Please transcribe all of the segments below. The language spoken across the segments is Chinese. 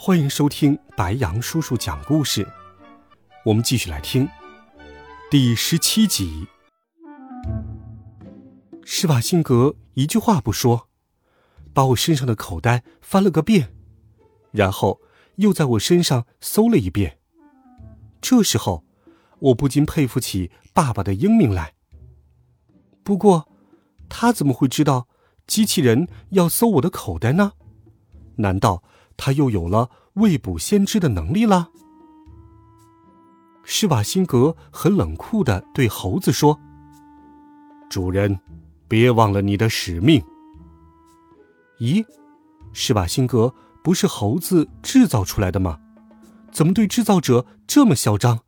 欢迎收听白杨叔叔讲故事。我们继续来听第十七集。施瓦辛格一句话不说，把我身上的口袋翻了个遍，然后又在我身上搜了一遍。这时候，我不禁佩服起爸爸的英明来。不过，他怎么会知道机器人要搜我的口袋呢？难道他又有了未卜先知的能力了？施瓦辛格很冷酷的对猴子说：“主人，别忘了你的使命。”咦，施瓦辛格不是猴子制造出来的吗？怎么对制造者这么嚣张？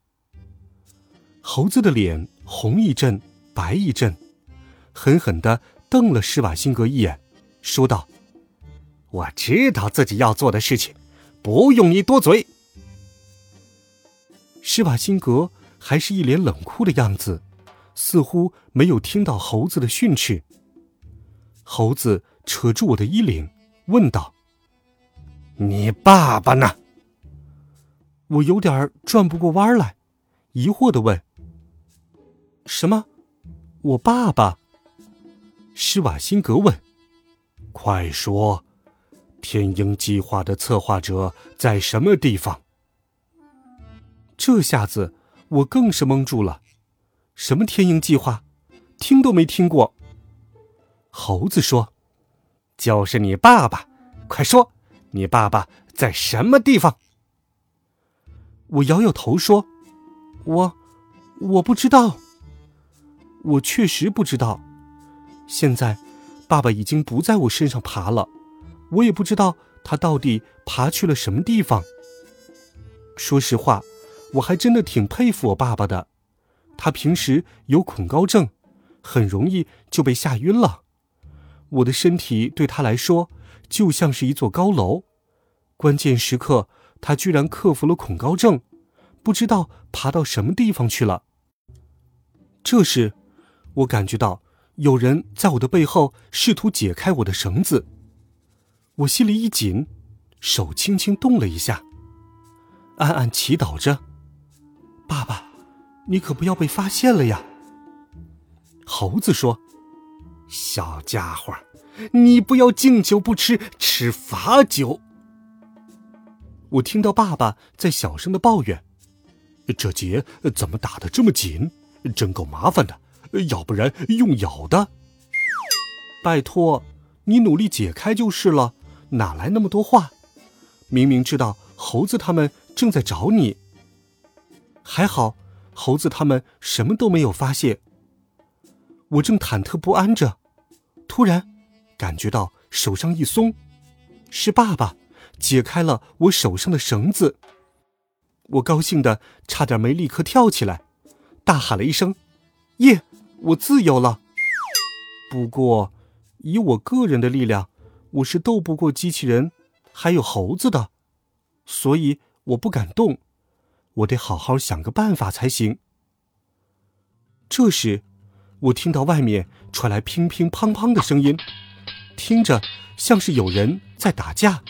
猴子的脸红一阵，白一阵，狠狠的瞪了施瓦辛格一眼，说道。我知道自己要做的事情，不用你多嘴。施瓦辛格还是一脸冷酷的样子，似乎没有听到猴子的训斥。猴子扯住我的衣领，问道：“你爸爸呢？”我有点转不过弯来，疑惑的问：“什么？我爸爸？”施瓦辛格问：“快说！”天鹰计划的策划者在什么地方？这下子我更是蒙住了。什么天鹰计划？听都没听过。猴子说：“就是你爸爸，快说，你爸爸在什么地方？”我摇摇头说：“我，我不知道。我确实不知道。现在，爸爸已经不在我身上爬了。”我也不知道他到底爬去了什么地方。说实话，我还真的挺佩服我爸爸的。他平时有恐高症，很容易就被吓晕了。我的身体对他来说就像是一座高楼，关键时刻他居然克服了恐高症，不知道爬到什么地方去了。这时，我感觉到有人在我的背后试图解开我的绳子。我心里一紧，手轻轻动了一下，暗暗祈祷着：“爸爸，你可不要被发现了呀。”猴子说：“小家伙，你不要敬酒不吃吃罚酒。”我听到爸爸在小声的抱怨：“这结怎么打的这么紧？真够麻烦的。要不然用咬的？拜托，你努力解开就是了。”哪来那么多话？明明知道猴子他们正在找你。还好，猴子他们什么都没有发现。我正忐忑不安着，突然感觉到手上一松，是爸爸解开了我手上的绳子。我高兴的差点没立刻跳起来，大喊了一声：“耶！我自由了！”不过，以我个人的力量。我是斗不过机器人，还有猴子的，所以我不敢动，我得好好想个办法才行。这时，我听到外面传来乒乒乓乓的声音，听着像是有人在打架。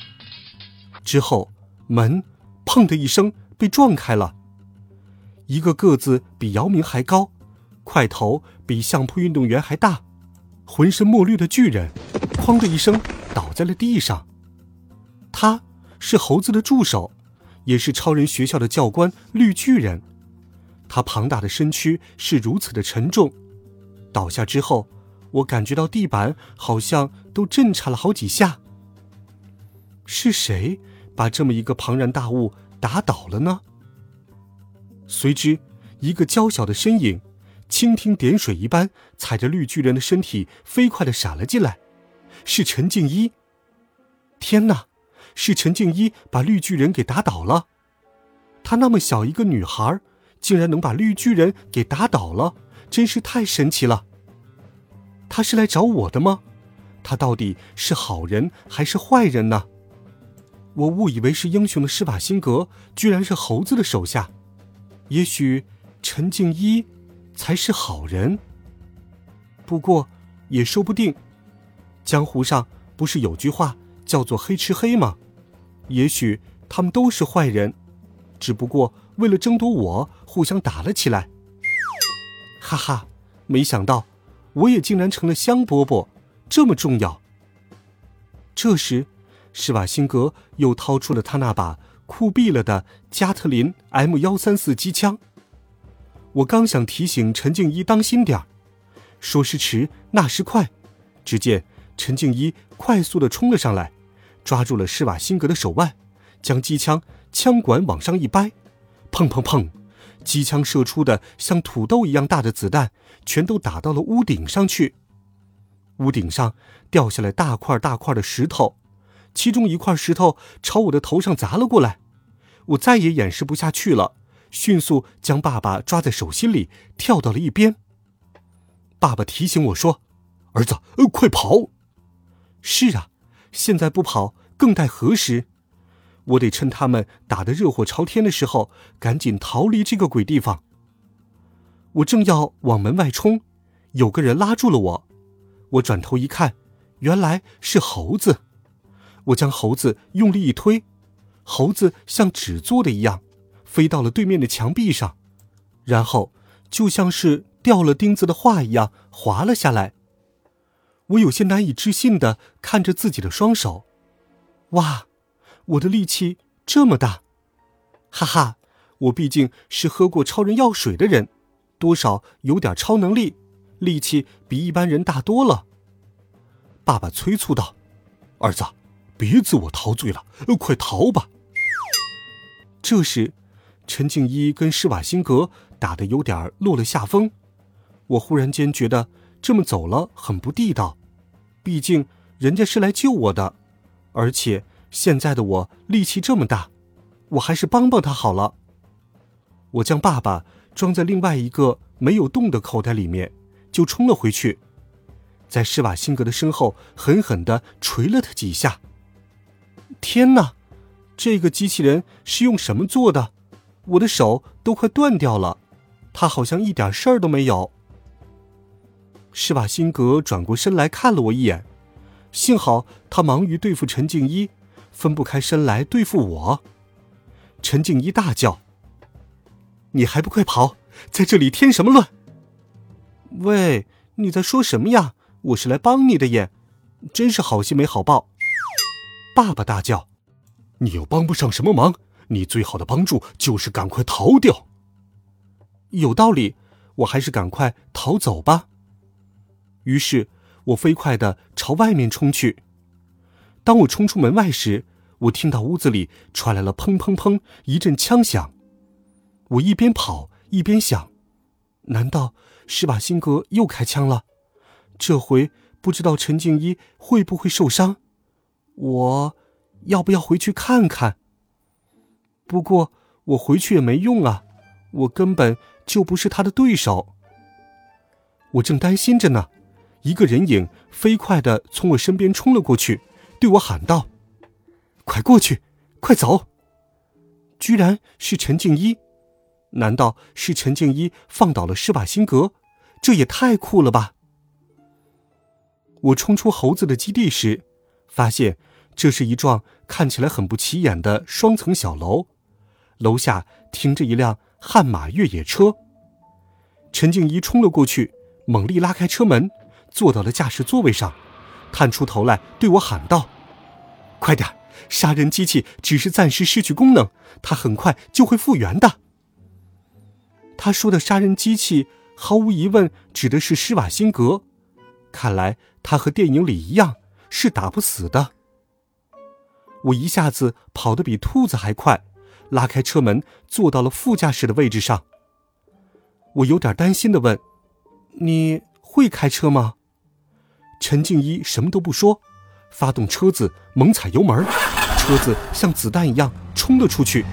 之后，门“砰”的一声被撞开了，一个个子比姚明还高，块头比相扑运动员还大，浑身墨绿的巨人，“哐”的一声。倒在了地上。他是猴子的助手，也是超人学校的教官绿巨人。他庞大的身躯是如此的沉重，倒下之后，我感觉到地板好像都震颤了好几下。是谁把这么一个庞然大物打倒了呢？随之，一个娇小的身影，蜻蜓点水一般踩着绿巨人的身体，飞快的闪了进来。是陈静一！天哪，是陈静一把绿巨人给打倒了。她那么小一个女孩，竟然能把绿巨人给打倒了，真是太神奇了。他是来找我的吗？他到底是好人还是坏人呢？我误以为是英雄的施瓦辛格，居然是猴子的手下。也许陈静一才是好人。不过也说不定。江湖上不是有句话叫做“黑吃黑”吗？也许他们都是坏人，只不过为了争夺我，互相打了起来。哈哈，没想到我也竟然成了香饽饽。这么重要。这时，施瓦辛格又掏出了他那把酷毙了的加特林 M 幺三四机枪。我刚想提醒陈静一当心点儿，说时迟，那时快，只见陈静一快速的冲了上来，抓住了施瓦辛格的手腕，将机枪枪管往上一掰，砰砰砰，机枪射出的像土豆一样大的子弹，全都打到了屋顶上去。屋顶上掉下来大块大块的石头，其中一块石头朝我的头上砸了过来，我再也掩饰不下去了，迅速将爸爸抓在手心里，跳到了一边。爸爸提醒我说：“儿子，呃快跑！”是啊，现在不跑更待何时？我得趁他们打得热火朝天的时候，赶紧逃离这个鬼地方。我正要往门外冲，有个人拉住了我。我转头一看，原来是猴子。我将猴子用力一推，猴子像纸做的一样，飞到了对面的墙壁上，然后就像是掉了钉子的画一样滑了下来。我有些难以置信的看着自己的双手，哇，我的力气这么大！哈哈，我毕竟是喝过超人药水的人，多少有点超能力。力气比一般人大多了。爸爸催促道：“儿子，别自我陶醉了，快逃吧！”这时，陈静一跟施瓦辛格打得有点落了下风。我忽然间觉得这么走了很不地道，毕竟人家是来救我的，而且现在的我力气这么大，我还是帮帮他好了。我将爸爸装在另外一个没有洞的口袋里面。就冲了回去，在施瓦辛格的身后狠狠的捶了他几下。天哪，这个机器人是用什么做的？我的手都快断掉了，他好像一点事儿都没有。施瓦辛格转过身来看了我一眼，幸好他忙于对付陈静一，分不开身来对付我。陈静一大叫：“你还不快跑，在这里添什么乱？”喂，你在说什么呀？我是来帮你的耶，真是好心没好报。爸爸大叫：“你又帮不上什么忙，你最好的帮助就是赶快逃掉。”有道理，我还是赶快逃走吧。于是我飞快的朝外面冲去。当我冲出门外时，我听到屋子里传来了砰砰砰一阵枪响。我一边跑一边想：难道？施瓦辛格又开枪了，这回不知道陈静一会不会受伤。我要不要回去看看？不过我回去也没用啊，我根本就不是他的对手。我正担心着呢，一个人影飞快的从我身边冲了过去，对我喊道：“快过去，快走！”居然是陈静一，难道是陈静一放倒了施瓦辛格？这也太酷了吧！我冲出猴子的基地时，发现这是一幢看起来很不起眼的双层小楼，楼下停着一辆悍马越野车。陈静怡冲了过去，猛力拉开车门，坐到了驾驶座位上，探出头来对我喊道：“快点！杀人机器只是暂时失去功能，它很快就会复原的。”他说的杀人机器。毫无疑问，指的是施瓦辛格。看来他和电影里一样，是打不死的。我一下子跑得比兔子还快，拉开车门，坐到了副驾驶的位置上。我有点担心的问：“你会开车吗？”陈静一什么都不说，发动车子，猛踩油门，车子像子弹一样冲了出去。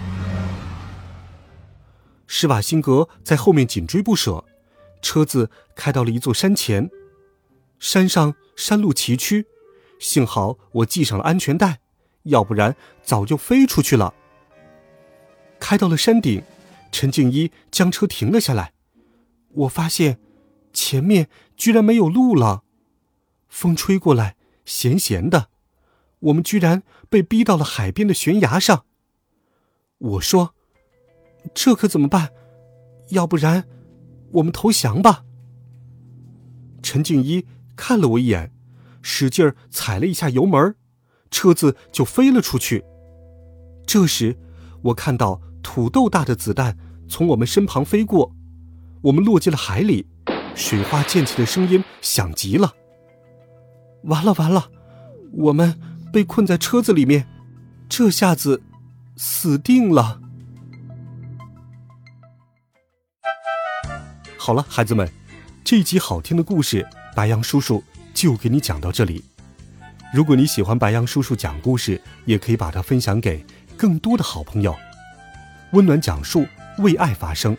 施瓦辛格在后面紧追不舍，车子开到了一座山前。山上山路崎岖，幸好我系上了安全带，要不然早就飞出去了。开到了山顶，陈静一将车停了下来。我发现，前面居然没有路了。风吹过来，咸咸的。我们居然被逼到了海边的悬崖上。我说：“这可怎么办？要不然，我们投降吧。”陈静一看了我一眼，使劲儿踩了一下油门，车子就飞了出去。这时，我看到土豆大的子弹从我们身旁飞过，我们落进了海里，水花溅起的声音响极了。完了完了，我们被困在车子里面，这下子死定了。好了，孩子们，这一集好听的故事，白羊叔叔就给你讲到这里。如果你喜欢白羊叔叔讲故事，也可以把它分享给更多的好朋友。温暖讲述，为爱发声。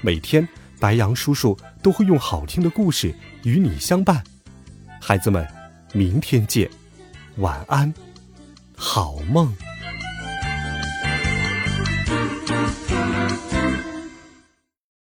每天，白羊叔叔都会用好听的故事与你相伴。孩子们。明天见，晚安，好梦。